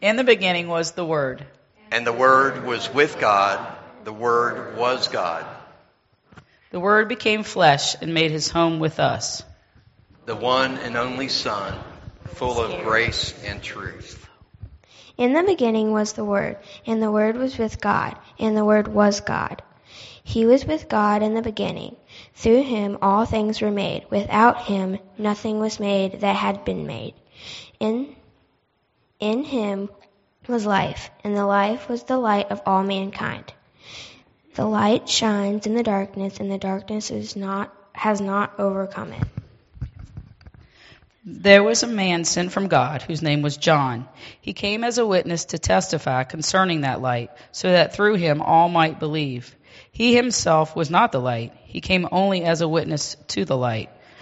In the beginning was the Word. And the Word was with God. The Word was God. The Word became flesh and made his home with us. The one and only Son, full of grace and truth. In the beginning was the Word, and the Word was with God, and the Word was God. He was with God in the beginning. Through him all things were made. Without him nothing was made that had been made. In, in him was life, and the life was the light of all mankind. The light shines in the darkness, and the darkness is not, has not overcome it. There was a man sent from God whose name was John. He came as a witness to testify concerning that light, so that through him all might believe. He himself was not the light. He came only as a witness to the light.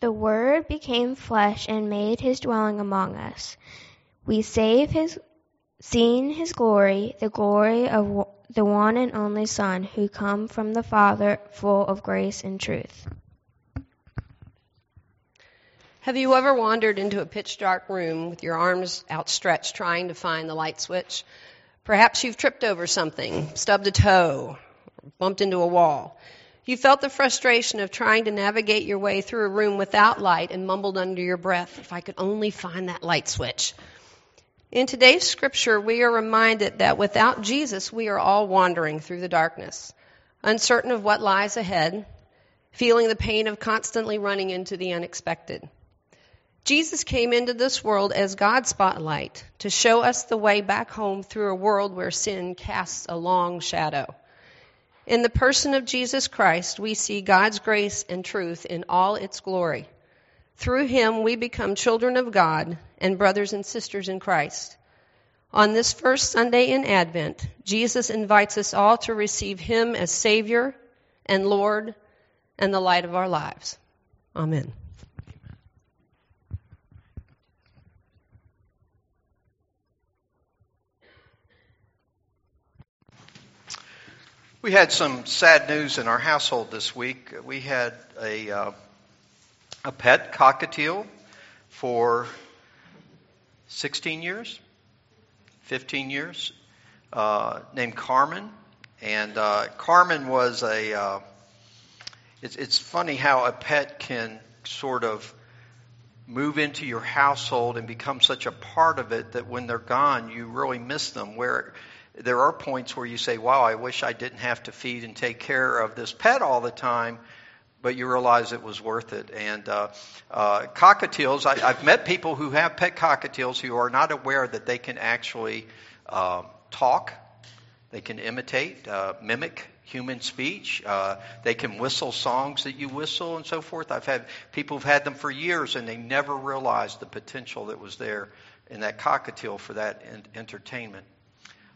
The Word became flesh and made his dwelling among us. We save his, seen his glory, the glory of the one and only Son, who come from the Father, full of grace and truth. Have you ever wandered into a pitch dark room with your arms outstretched trying to find the light switch? Perhaps you've tripped over something, stubbed a toe, bumped into a wall. You felt the frustration of trying to navigate your way through a room without light and mumbled under your breath, if I could only find that light switch. In today's scripture, we are reminded that without Jesus, we are all wandering through the darkness, uncertain of what lies ahead, feeling the pain of constantly running into the unexpected. Jesus came into this world as God's spotlight to show us the way back home through a world where sin casts a long shadow. In the person of Jesus Christ, we see God's grace and truth in all its glory. Through him, we become children of God and brothers and sisters in Christ. On this first Sunday in Advent, Jesus invites us all to receive him as Savior and Lord and the light of our lives. Amen. We had some sad news in our household this week. We had a, uh, a pet cockatiel for 16 years, 15 years, uh, named Carmen. And uh, Carmen was a. Uh, it's, it's funny how a pet can sort of move into your household and become such a part of it that when they're gone, you really miss them. Where there are points where you say, wow, I wish I didn't have to feed and take care of this pet all the time, but you realize it was worth it. And uh, uh, cockatiels, I, have met people who have pet cockatiels who are not aware that they can actually uh, talk, they can imitate, uh, mimic human speech. Uh, they can whistle songs that you whistle and so forth. I've had people who've had them for years and they never realized the potential that was there in that cockatiel for that entertainment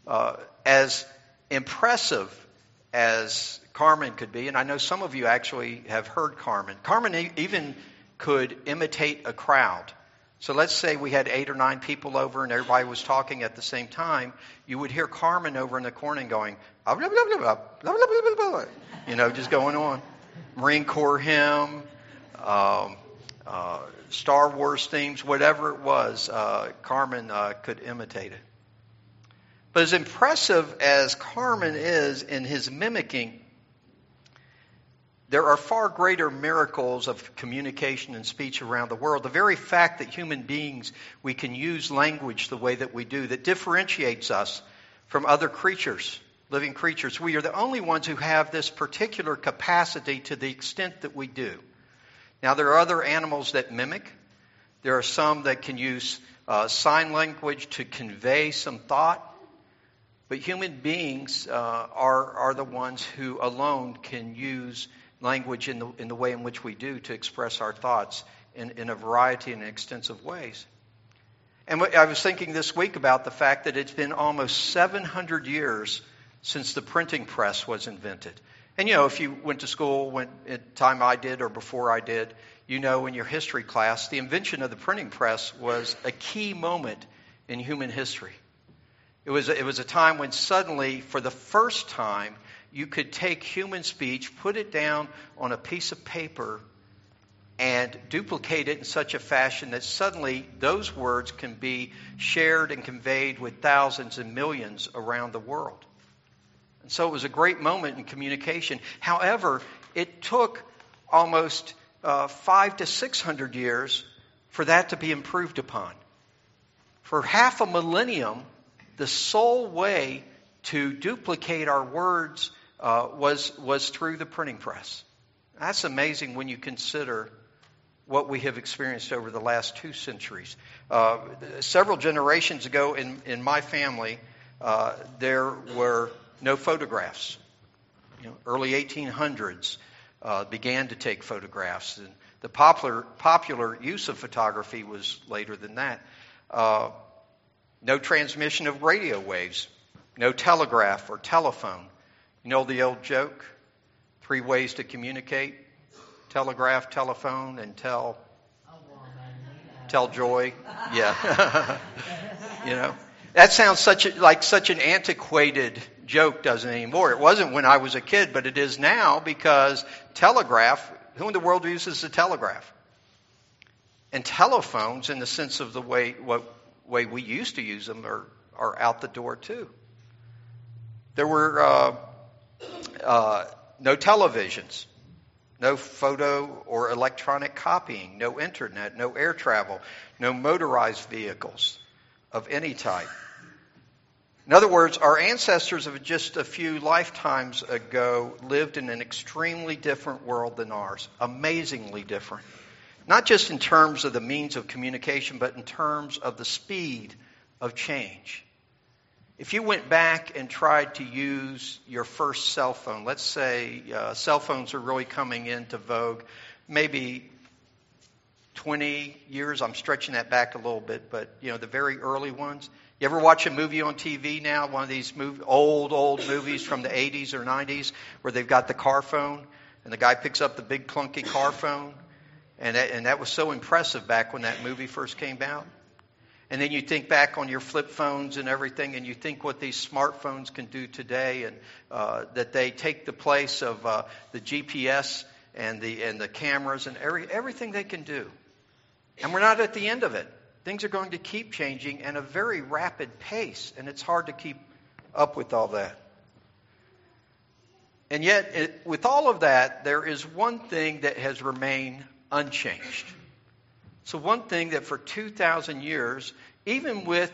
uh, as impressive as Carmen could be, and I know some of you actually have heard Carmen. Carmen even could imitate a crowd. So let's say we had eight or nine people over and everybody was talking at the same time. You would hear Carmen over in the corner going, you know, just going on. Marine Corps hymn, um, uh, Star Wars themes, whatever it was, uh, Carmen uh, could imitate it. But as impressive as Carmen is in his mimicking, there are far greater miracles of communication and speech around the world. The very fact that human beings, we can use language the way that we do, that differentiates us from other creatures, living creatures. We are the only ones who have this particular capacity to the extent that we do. Now, there are other animals that mimic. There are some that can use uh, sign language to convey some thought. But human beings uh, are, are the ones who alone can use language in the, in the way in which we do to express our thoughts in, in a variety and extensive ways. And I was thinking this week about the fact that it's been almost 700 years since the printing press was invented. And you know, if you went to school when at the time I did or before I did, you know in your history class, the invention of the printing press was a key moment in human history. It was, it was a time when suddenly, for the first time, you could take human speech, put it down on a piece of paper, and duplicate it in such a fashion that suddenly those words can be shared and conveyed with thousands and millions around the world. And so it was a great moment in communication. However, it took almost uh, five to six hundred years for that to be improved upon. For half a millennium, the sole way to duplicate our words uh, was, was through the printing press. That's amazing when you consider what we have experienced over the last two centuries. Uh, several generations ago in, in my family, uh, there were no photographs. You know, early 1800s uh, began to take photographs, and the popular popular use of photography was later than that. No transmission of radio waves, no telegraph or telephone. You know the old joke? Three ways to communicate telegraph, telephone, and tell. Tell joy. Yeah. you know? That sounds such a, like such an antiquated joke, doesn't it anymore? It wasn't when I was a kid, but it is now because telegraph, who in the world uses the telegraph? And telephones, in the sense of the way, what, way we used to use them, are, are out the door too. There were uh, uh, no televisions, no photo or electronic copying, no internet, no air travel, no motorized vehicles of any type. In other words, our ancestors of just a few lifetimes ago lived in an extremely different world than ours, amazingly different. Not just in terms of the means of communication, but in terms of the speed of change. If you went back and tried to use your first cell phone, let's say uh, cell phones are really coming into vogue, maybe 20 years, I'm stretching that back a little bit, but you know, the very early ones. You ever watch a movie on TV now, one of these movie, old, old movies from the 80s or 90s where they've got the car phone and the guy picks up the big clunky car phone? And that, and that was so impressive back when that movie first came out. And then you think back on your flip phones and everything, and you think what these smartphones can do today, and uh, that they take the place of uh, the GPS and the and the cameras and every, everything they can do. And we're not at the end of it. Things are going to keep changing at a very rapid pace, and it's hard to keep up with all that. And yet, it, with all of that, there is one thing that has remained unchanged. So, one thing that for 2,000 years, even with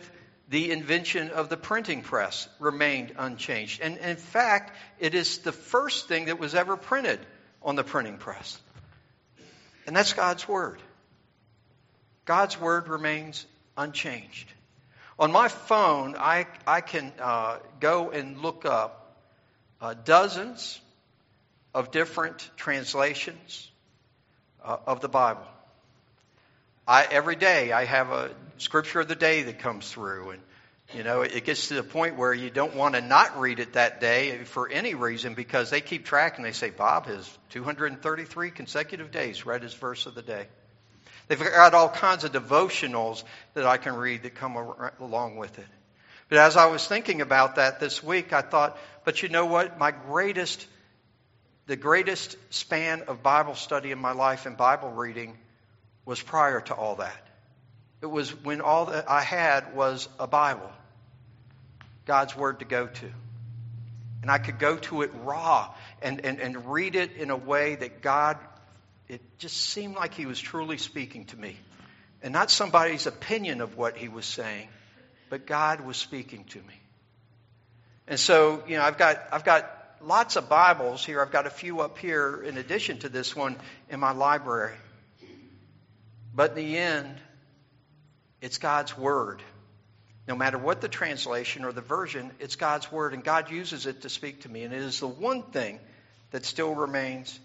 the invention of the printing press, remained unchanged. And in fact, it is the first thing that was ever printed on the printing press. And that's God's Word. God's Word remains unchanged. On my phone, I, I can uh, go and look up uh, dozens of different translations uh, of the Bible. I, every day I have a scripture of the day that comes through, and you know it gets to the point where you don't want to not read it that day for any reason because they keep track and they say Bob has 233 consecutive days read his verse of the day. They've got all kinds of devotionals that I can read that come along with it. But as I was thinking about that this week, I thought, but you know what? My greatest, the greatest span of Bible study in my life and Bible reading was prior to all that. It was when all that I had was a Bible, God's Word to go to. And I could go to it raw and, and, and read it in a way that God, it just seemed like He was truly speaking to me. And not somebody's opinion of what He was saying, but God was speaking to me. And so, you know, I've got, I've got lots of Bibles here. I've got a few up here in addition to this one in my library. But in the end, it's God's Word. No matter what the translation or the version, it's God's Word, and God uses it to speak to me. And it is the one thing that still remains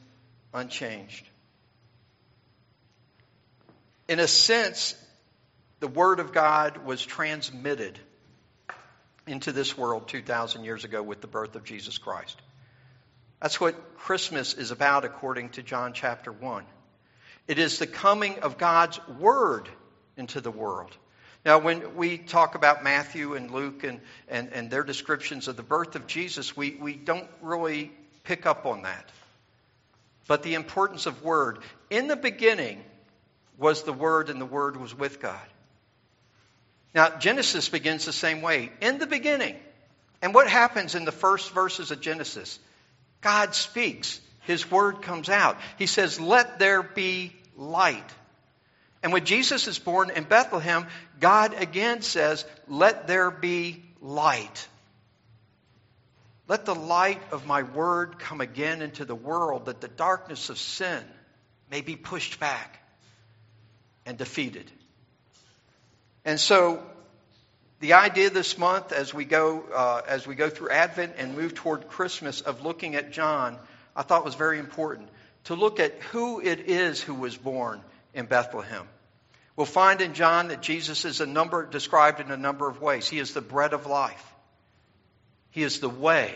unchanged. In a sense, the Word of God was transmitted into this world 2,000 years ago with the birth of Jesus Christ. That's what Christmas is about according to John chapter 1. It is the coming of God's Word into the world. Now, when we talk about Matthew and Luke and, and, and their descriptions of the birth of Jesus, we, we don't really pick up on that. But the importance of Word. In the beginning was the Word, and the Word was with God. Now, Genesis begins the same way. In the beginning. And what happens in the first verses of Genesis? God speaks. His word comes out. He says, Let there be light. And when Jesus is born in Bethlehem, God again says, Let there be light. Let the light of my word come again into the world that the darkness of sin may be pushed back and defeated. And so, the idea this month, as we go uh, as we go through Advent and move toward Christmas, of looking at John, I thought was very important to look at who it is who was born in Bethlehem. We'll find in John that Jesus is a number described in a number of ways. He is the bread of life. He is the way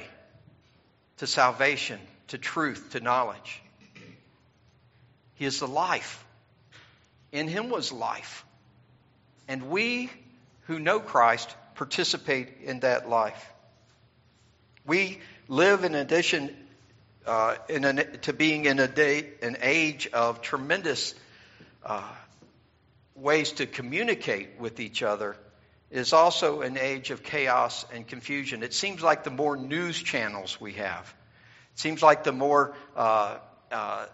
to salvation, to truth, to knowledge. He is the life. In him was life. And we who know Christ participate in that life. We live in addition uh, in an, to being in a day, an age of tremendous uh, ways to communicate with each other is also an age of chaos and confusion. It seems like the more news channels we have, it seems like the more uh, uh,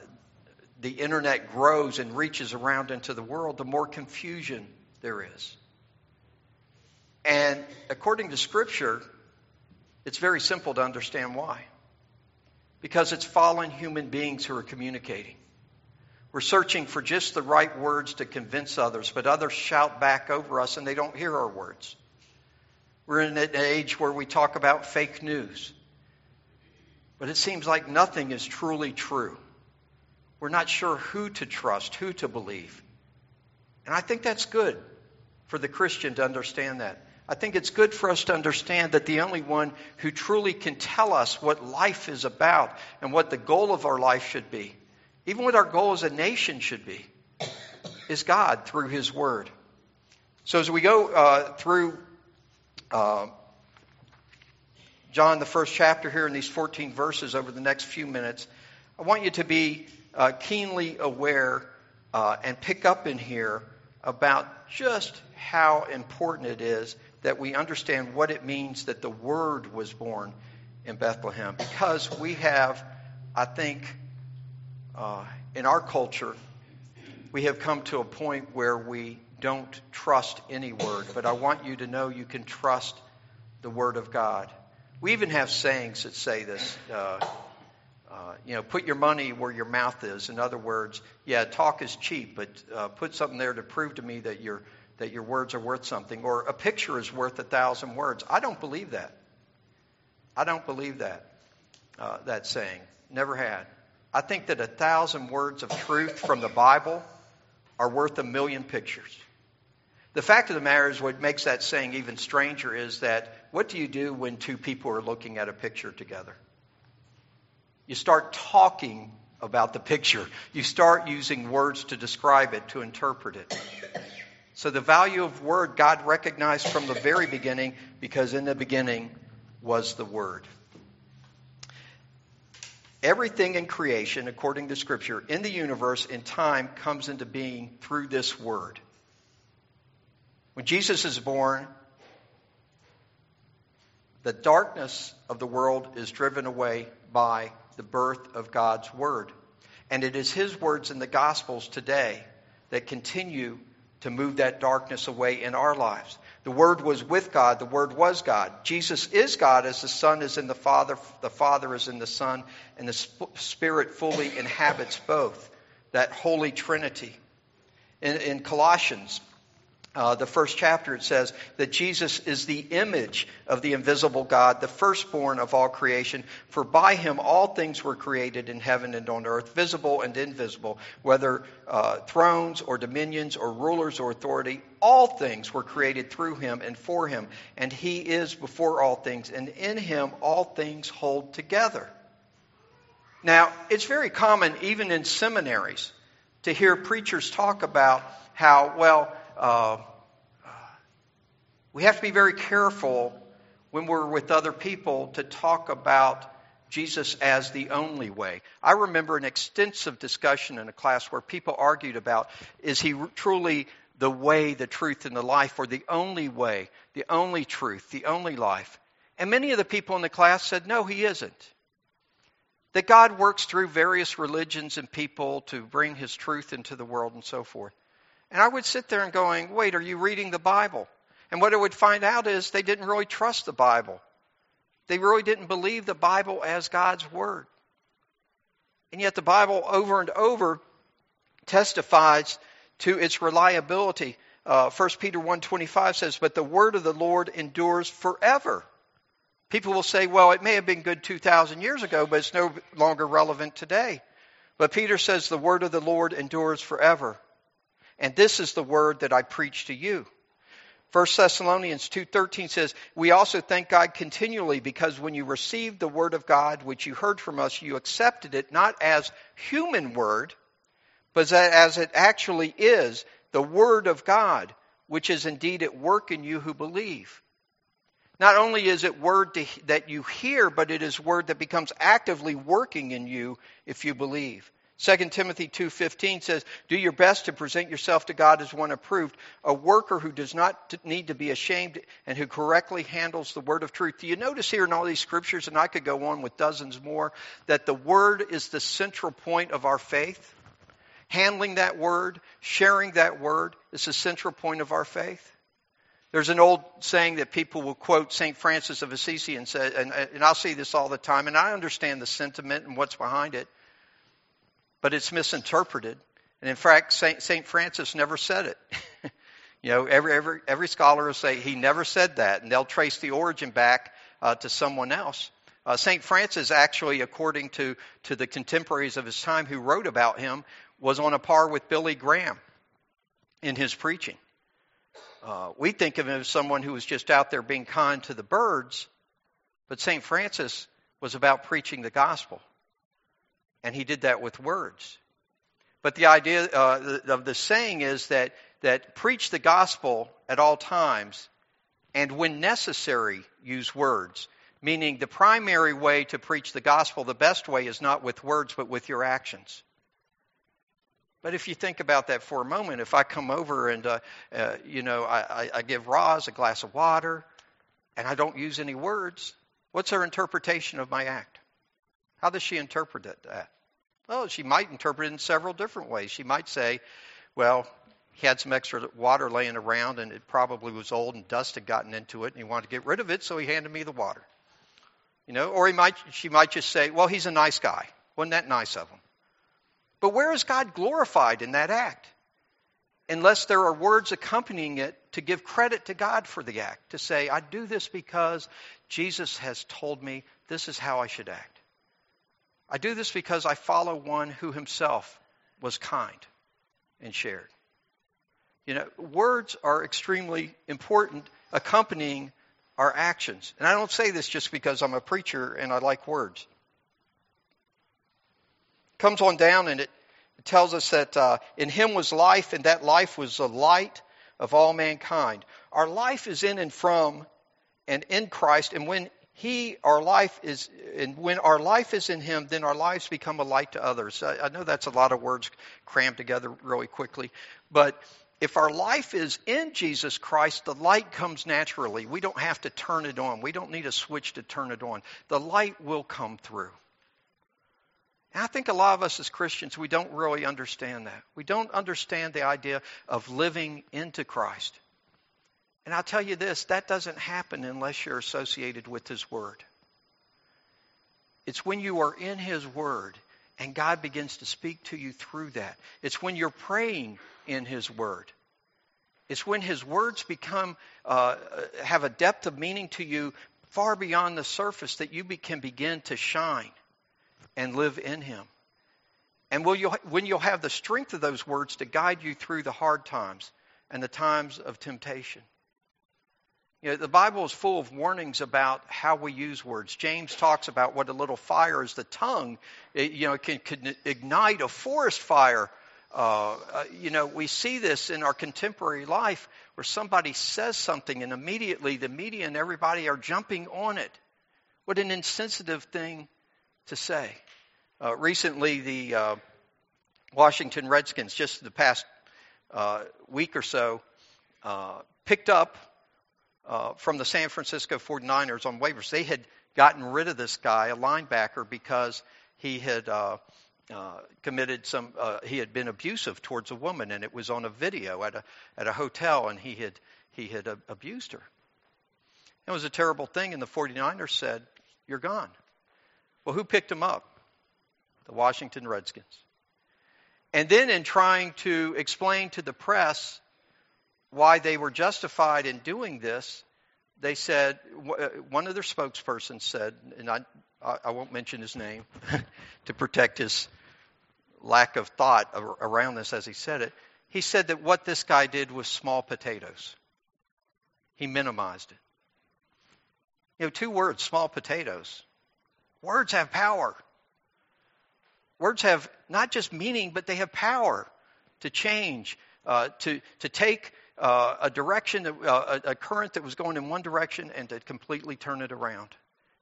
the internet grows and reaches around into the world, the more confusion there is. And according to Scripture, it's very simple to understand why. Because it's fallen human beings who are communicating. We're searching for just the right words to convince others, but others shout back over us and they don't hear our words. We're in an age where we talk about fake news. But it seems like nothing is truly true. We're not sure who to trust, who to believe. And I think that's good for the Christian to understand that. I think it's good for us to understand that the only one who truly can tell us what life is about and what the goal of our life should be, even what our goal as a nation should be, is God through His Word. So as we go uh, through uh, John, the first chapter here in these 14 verses over the next few minutes, I want you to be uh, keenly aware uh, and pick up in here about just how important it is that we understand what it means that the Word was born in Bethlehem. Because we have, I think, uh, in our culture, we have come to a point where we don't trust any word. But I want you to know you can trust the Word of God. We even have sayings that say this. Uh, uh, you know, put your money where your mouth is. In other words, yeah, talk is cheap, but uh, put something there to prove to me that you're that your words are worth something, or a picture is worth a thousand words. I don't believe that. I don't believe that, uh, that saying. Never had. I think that a thousand words of truth from the Bible are worth a million pictures. The fact of the matter is, what makes that saying even stranger is that what do you do when two people are looking at a picture together? You start talking about the picture. You start using words to describe it, to interpret it. So the value of word God recognized from the very beginning because in the beginning was the word. Everything in creation, according to Scripture, in the universe, in time, comes into being through this word. When Jesus is born, the darkness of the world is driven away by the birth of God's word. And it is his words in the Gospels today that continue to move that darkness away in our lives. The Word was with God, the Word was God. Jesus is God as the Son is in the Father, the Father is in the Son, and the Spirit fully inhabits both. That Holy Trinity. In, in Colossians, uh, the first chapter, it says that Jesus is the image of the invisible God, the firstborn of all creation. For by him all things were created in heaven and on earth, visible and invisible, whether uh, thrones or dominions or rulers or authority. All things were created through him and for him. And he is before all things, and in him all things hold together. Now, it's very common, even in seminaries, to hear preachers talk about how, well, uh, we have to be very careful when we're with other people to talk about Jesus as the only way. I remember an extensive discussion in a class where people argued about is he truly the way, the truth, and the life, or the only way, the only truth, the only life? And many of the people in the class said, no, he isn't. That God works through various religions and people to bring his truth into the world and so forth. And I would sit there and going, wait, are you reading the Bible? And what I would find out is they didn't really trust the Bible. They really didn't believe the Bible as God's Word. And yet the Bible over and over testifies to its reliability. Uh, 1 Peter 1.25 says, But the word of the Lord endures forever. People will say, well, it may have been good 2,000 years ago, but it's no longer relevant today. But Peter says the word of the Lord endures forever. And this is the word that I preach to you. 1 Thessalonians 2:13 says, "We also thank God continually because when you received the word of God which you heard from us, you accepted it not as human word, but as it actually is, the word of God, which is indeed at work in you who believe." Not only is it word to, that you hear, but it is word that becomes actively working in you if you believe. 2 Timothy 2:15 says, "Do your best to present yourself to God as one approved, a worker who does not need to be ashamed and who correctly handles the word of truth." Do you notice here in all these scriptures and I could go on with dozens more that the word is the central point of our faith? Handling that word, sharing that word is the central point of our faith. There's an old saying that people will quote St. Francis of Assisi and say, and, and I'll see this all the time, and I understand the sentiment and what's behind it but it's misinterpreted. And in fact, St. Francis never said it. you know, every, every, every scholar will say he never said that, and they'll trace the origin back uh, to someone else. Uh, St. Francis, actually, according to, to the contemporaries of his time who wrote about him, was on a par with Billy Graham in his preaching. Uh, we think of him as someone who was just out there being kind to the birds, but St. Francis was about preaching the gospel and he did that with words. But the idea uh, of the saying is that, that preach the gospel at all times, and when necessary, use words. Meaning, the primary way to preach the gospel, the best way, is not with words, but with your actions. But if you think about that for a moment, if I come over and, uh, uh, you know, I, I give Roz a glass of water and I don't use any words, what's her interpretation of my act? How does she interpret that? Well, she might interpret it in several different ways. She might say, well, he had some extra water laying around and it probably was old and dust had gotten into it and he wanted to get rid of it, so he handed me the water. You know, or he might, she might just say, well, he's a nice guy. Wasn't that nice of him? But where is God glorified in that act? Unless there are words accompanying it to give credit to God for the act, to say, I do this because Jesus has told me this is how I should act. I do this because I follow one who himself was kind and shared. You know, words are extremely important accompanying our actions. And I don't say this just because I'm a preacher and I like words. It comes on down and it, tells us that uh, in him was life, and that life was the light of all mankind. Our life is in and from and in Christ, and when he, our life is, and when our life is in Him, then our lives become a light to others. I, I know that's a lot of words crammed together really quickly, but if our life is in Jesus Christ, the light comes naturally. We don't have to turn it on. We don't need a switch to turn it on. The light will come through. And I think a lot of us as Christians, we don't really understand that. We don't understand the idea of living into Christ. And I'll tell you this that doesn't happen unless you're associated with His Word. It's when you are in His Word and God begins to speak to you through that. It's when you're praying in His Word It's when his words become uh, have a depth of meaning to you far beyond the surface that you be, can begin to shine and live in him. And will you, when you'll have the strength of those words to guide you through the hard times and the times of temptation. You know, the Bible is full of warnings about how we use words. James talks about what a little fire is. The tongue, it, you know, can, can ignite a forest fire. Uh, uh, you know, we see this in our contemporary life where somebody says something and immediately the media and everybody are jumping on it. What an insensitive thing to say. Uh, recently, the uh, Washington Redskins, just the past uh, week or so, uh, picked up uh, from the San Francisco 49ers on waivers. They had gotten rid of this guy, a linebacker, because he had uh, uh, committed some. Uh, he had been abusive towards a woman, and it was on a video at a at a hotel, and he had he had abused her. It was a terrible thing, and the 49ers said, "You're gone." Well, who picked him up? The Washington Redskins. And then, in trying to explain to the press why they were justified in doing this, they said, uh, one of their spokespersons said, and I, I won't mention his name to protect his lack of thought around this as he said it. He said that what this guy did was small potatoes. He minimized it. You know, two words, small potatoes. Words have power. Words have not just meaning, but they have power to change, uh, to, to take uh, a direction, uh, a current that was going in one direction, and to completely turn it around.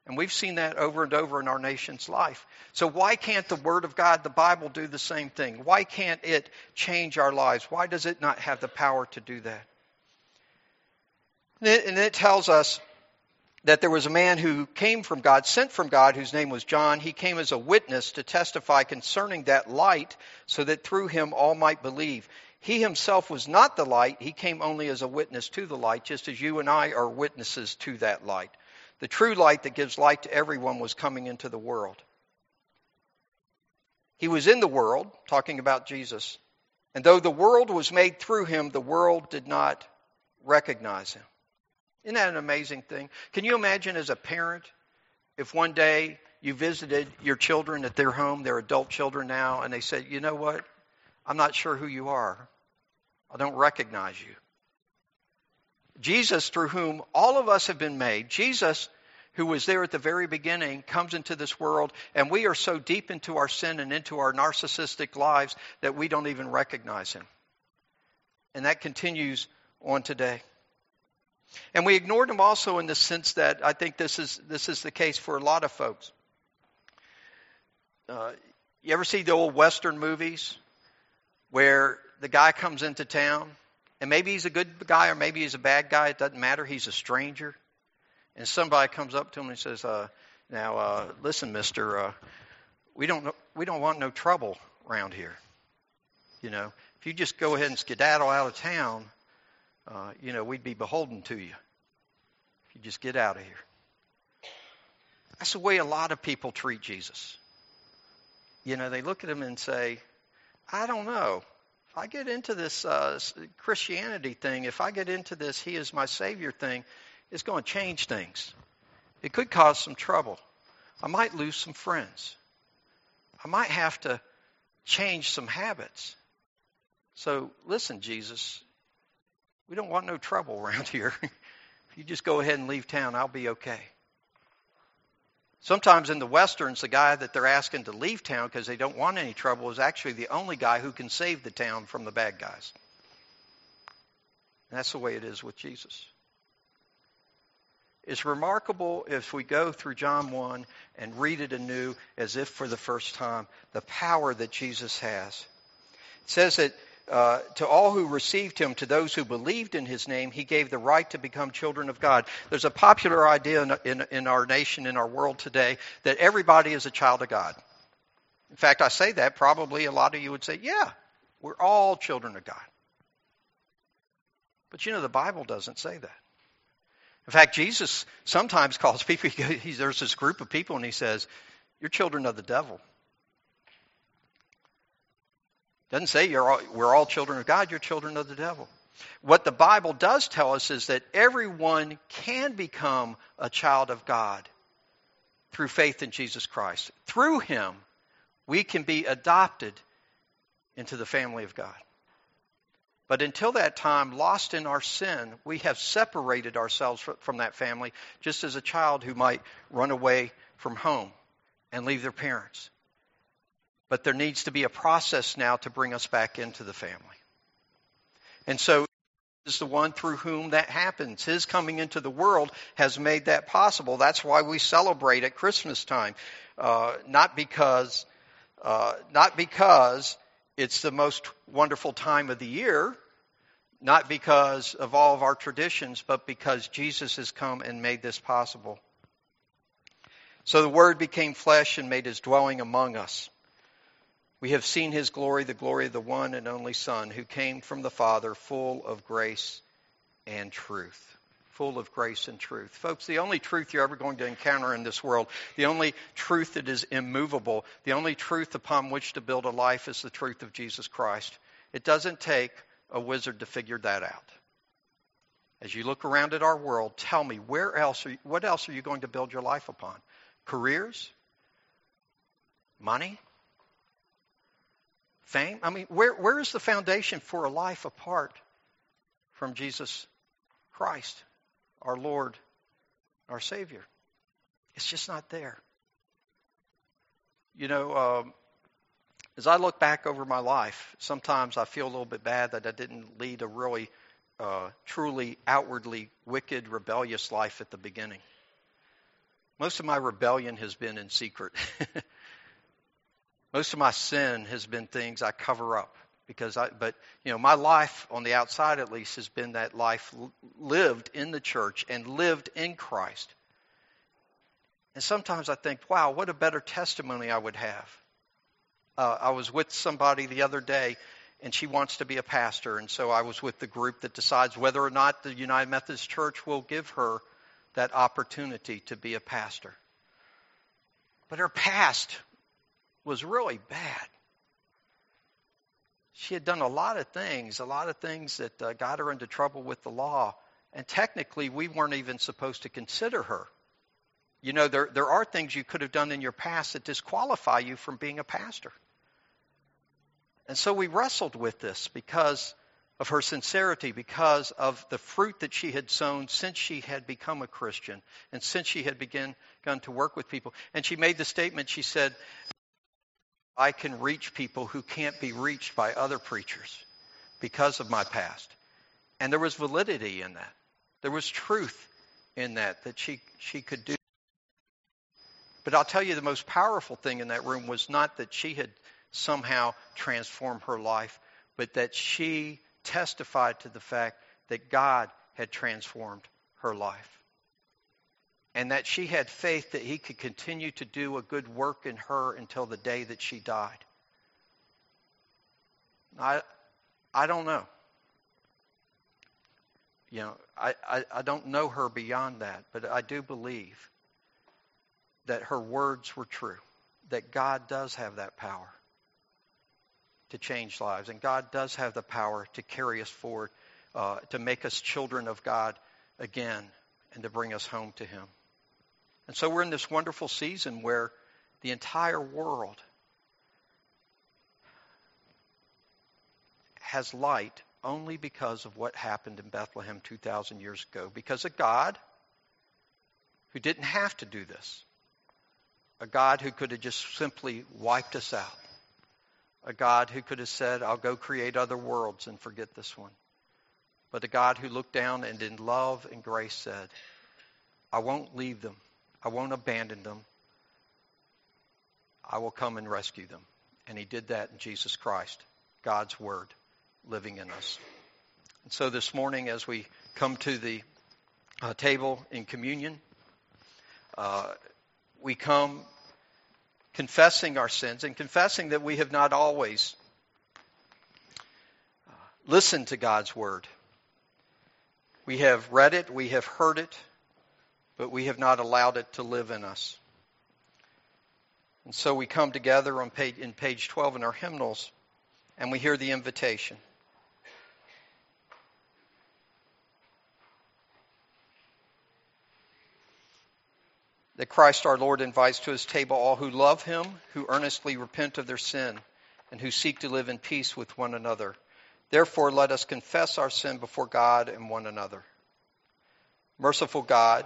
And we've seen that over and over in our nation's life. So why can't the Word of God, the Bible, do the same thing? Why can't it change our lives? Why does it not have the power to do that? And it tells us that there was a man who came from God, sent from God, whose name was John. He came as a witness to testify concerning that light, so that through him all might believe. He himself was not the light, he came only as a witness to the light, just as you and I are witnesses to that light. The true light that gives light to everyone was coming into the world. He was in the world, talking about Jesus, and though the world was made through him, the world did not recognize him. Isn't that an amazing thing? Can you imagine as a parent if one day you visited your children at their home, they're adult children now, and they said, you know what? I'm not sure who you are. I don't recognize you. Jesus, through whom all of us have been made, Jesus, who was there at the very beginning, comes into this world, and we are so deep into our sin and into our narcissistic lives that we don't even recognize him. And that continues on today. And we ignored him also in the sense that I think this is this is the case for a lot of folks. Uh, you ever see the old Western movies where the guy comes into town, and maybe he's a good guy or maybe he's a bad guy. It doesn't matter. He's a stranger. And somebody comes up to him and says, uh, "Now, uh, listen, Mister, uh, we don't we don't want no trouble around here. You know, if you just go ahead and skedaddle out of town, uh, you know, we'd be beholden to you. If you just get out of here." That's the way a lot of people treat Jesus. You know, they look at him and say, I don't know. If I get into this uh, Christianity thing, if I get into this He is my Savior thing, it's going to change things. It could cause some trouble. I might lose some friends. I might have to change some habits. So listen, Jesus, we don't want no trouble around here. if you just go ahead and leave town, I'll be okay. Sometimes in the Westerns, the guy that they're asking to leave town because they don't want any trouble is actually the only guy who can save the town from the bad guys. And that's the way it is with Jesus. It's remarkable if we go through John 1 and read it anew as if for the first time, the power that Jesus has. It says that uh, to all who received him, to those who believed in his name, he gave the right to become children of God. There's a popular idea in, in, in our nation, in our world today, that everybody is a child of God. In fact, I say that, probably a lot of you would say, yeah, we're all children of God. But you know, the Bible doesn't say that. In fact, Jesus sometimes calls people, there's this group of people, and he says, You're children of the devil. Doesn't say you're all, we're all children of God, you're children of the devil. What the Bible does tell us is that everyone can become a child of God through faith in Jesus Christ. Through him, we can be adopted into the family of God. But until that time, lost in our sin, we have separated ourselves from that family, just as a child who might run away from home and leave their parents. But there needs to be a process now to bring us back into the family. And so is the one through whom that happens. His coming into the world has made that possible. That's why we celebrate at Christmas time. Uh, not because, uh, not because it's the most wonderful time of the year, not because of all of our traditions, but because Jesus has come and made this possible. So the Word became flesh and made his dwelling among us. We have seen his glory, the glory of the one and only Son, who came from the Father, full of grace and truth. Full of grace and truth. Folks, the only truth you're ever going to encounter in this world, the only truth that is immovable, the only truth upon which to build a life is the truth of Jesus Christ. It doesn't take a wizard to figure that out. As you look around at our world, tell me where else you, what else are you going to build your life upon? Careers? Money? Fame? I mean, where, where is the foundation for a life apart from Jesus Christ, our Lord, our Savior? It's just not there. You know, um, as I look back over my life, sometimes I feel a little bit bad that I didn't lead a really, uh, truly, outwardly wicked, rebellious life at the beginning. Most of my rebellion has been in secret. Most of my sin has been things I cover up because I, but you know, my life on the outside at least has been that life lived in the church and lived in Christ. And sometimes I think, wow, what a better testimony I would have uh, I was with somebody the other day, and she wants to be a pastor, and so I was with the group that decides whether or not the United Methodist Church will give her that opportunity to be a pastor. But her past was really bad. She had done a lot of things, a lot of things that uh, got her into trouble with the law. And technically, we weren't even supposed to consider her. You know, there, there are things you could have done in your past that disqualify you from being a pastor. And so we wrestled with this because of her sincerity, because of the fruit that she had sown since she had become a Christian and since she had begun, begun to work with people. And she made the statement, she said, I can reach people who can't be reached by other preachers because of my past. And there was validity in that. There was truth in that, that she, she could do. But I'll tell you the most powerful thing in that room was not that she had somehow transformed her life, but that she testified to the fact that God had transformed her life. And that she had faith that he could continue to do a good work in her until the day that she died. I, I don't know. You know, I, I, I don't know her beyond that, but I do believe that her words were true, that God does have that power to change lives, and God does have the power to carry us forward, uh, to make us children of God again, and to bring us home to Him. And so we're in this wonderful season where the entire world has light only because of what happened in Bethlehem 2,000 years ago, because of God who didn't have to do this a God who could have just simply wiped us out, a God who could have said, I'll go create other worlds and forget this one, but a God who looked down and in love and grace said, I won't leave them, I won't abandon them, I will come and rescue them. And he did that in Jesus Christ, God's Word living in us. And so this morning, as we come to the uh, table in communion, uh, we come confessing our sins and confessing that we have not always uh, listened to God's word. We have read it, we have heard it, but we have not allowed it to live in us. And so we come together on page, in page 12 in our hymnals and we hear the invitation. That Christ our Lord invites to his table all who love him, who earnestly repent of their sin, and who seek to live in peace with one another. Therefore, let us confess our sin before God and one another. Merciful God,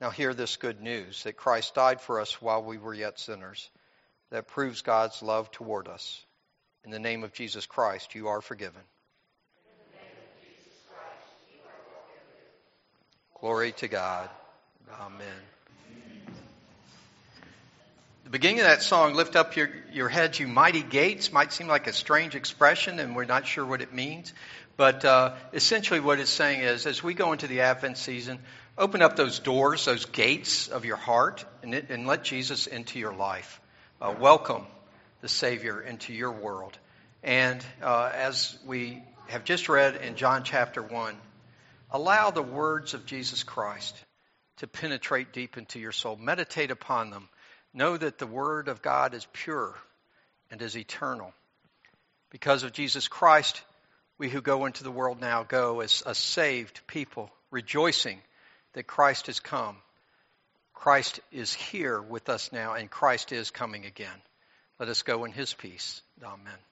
Now, hear this good news that Christ died for us while we were yet sinners. That proves God's love toward us. In the name of Jesus Christ, you are forgiven. In the name of Jesus Christ, you are forgiven. Glory to God. Amen. The beginning of that song, Lift Up Your, your Heads, You Mighty Gates, might seem like a strange expression, and we're not sure what it means. But uh, essentially, what it's saying is as we go into the Advent season, Open up those doors, those gates of your heart, and, it, and let Jesus into your life. Uh, welcome the Savior into your world. And uh, as we have just read in John chapter 1, allow the words of Jesus Christ to penetrate deep into your soul. Meditate upon them. Know that the Word of God is pure and is eternal. Because of Jesus Christ, we who go into the world now go as a saved people, rejoicing that Christ has come. Christ is here with us now, and Christ is coming again. Let us go in his peace. Amen.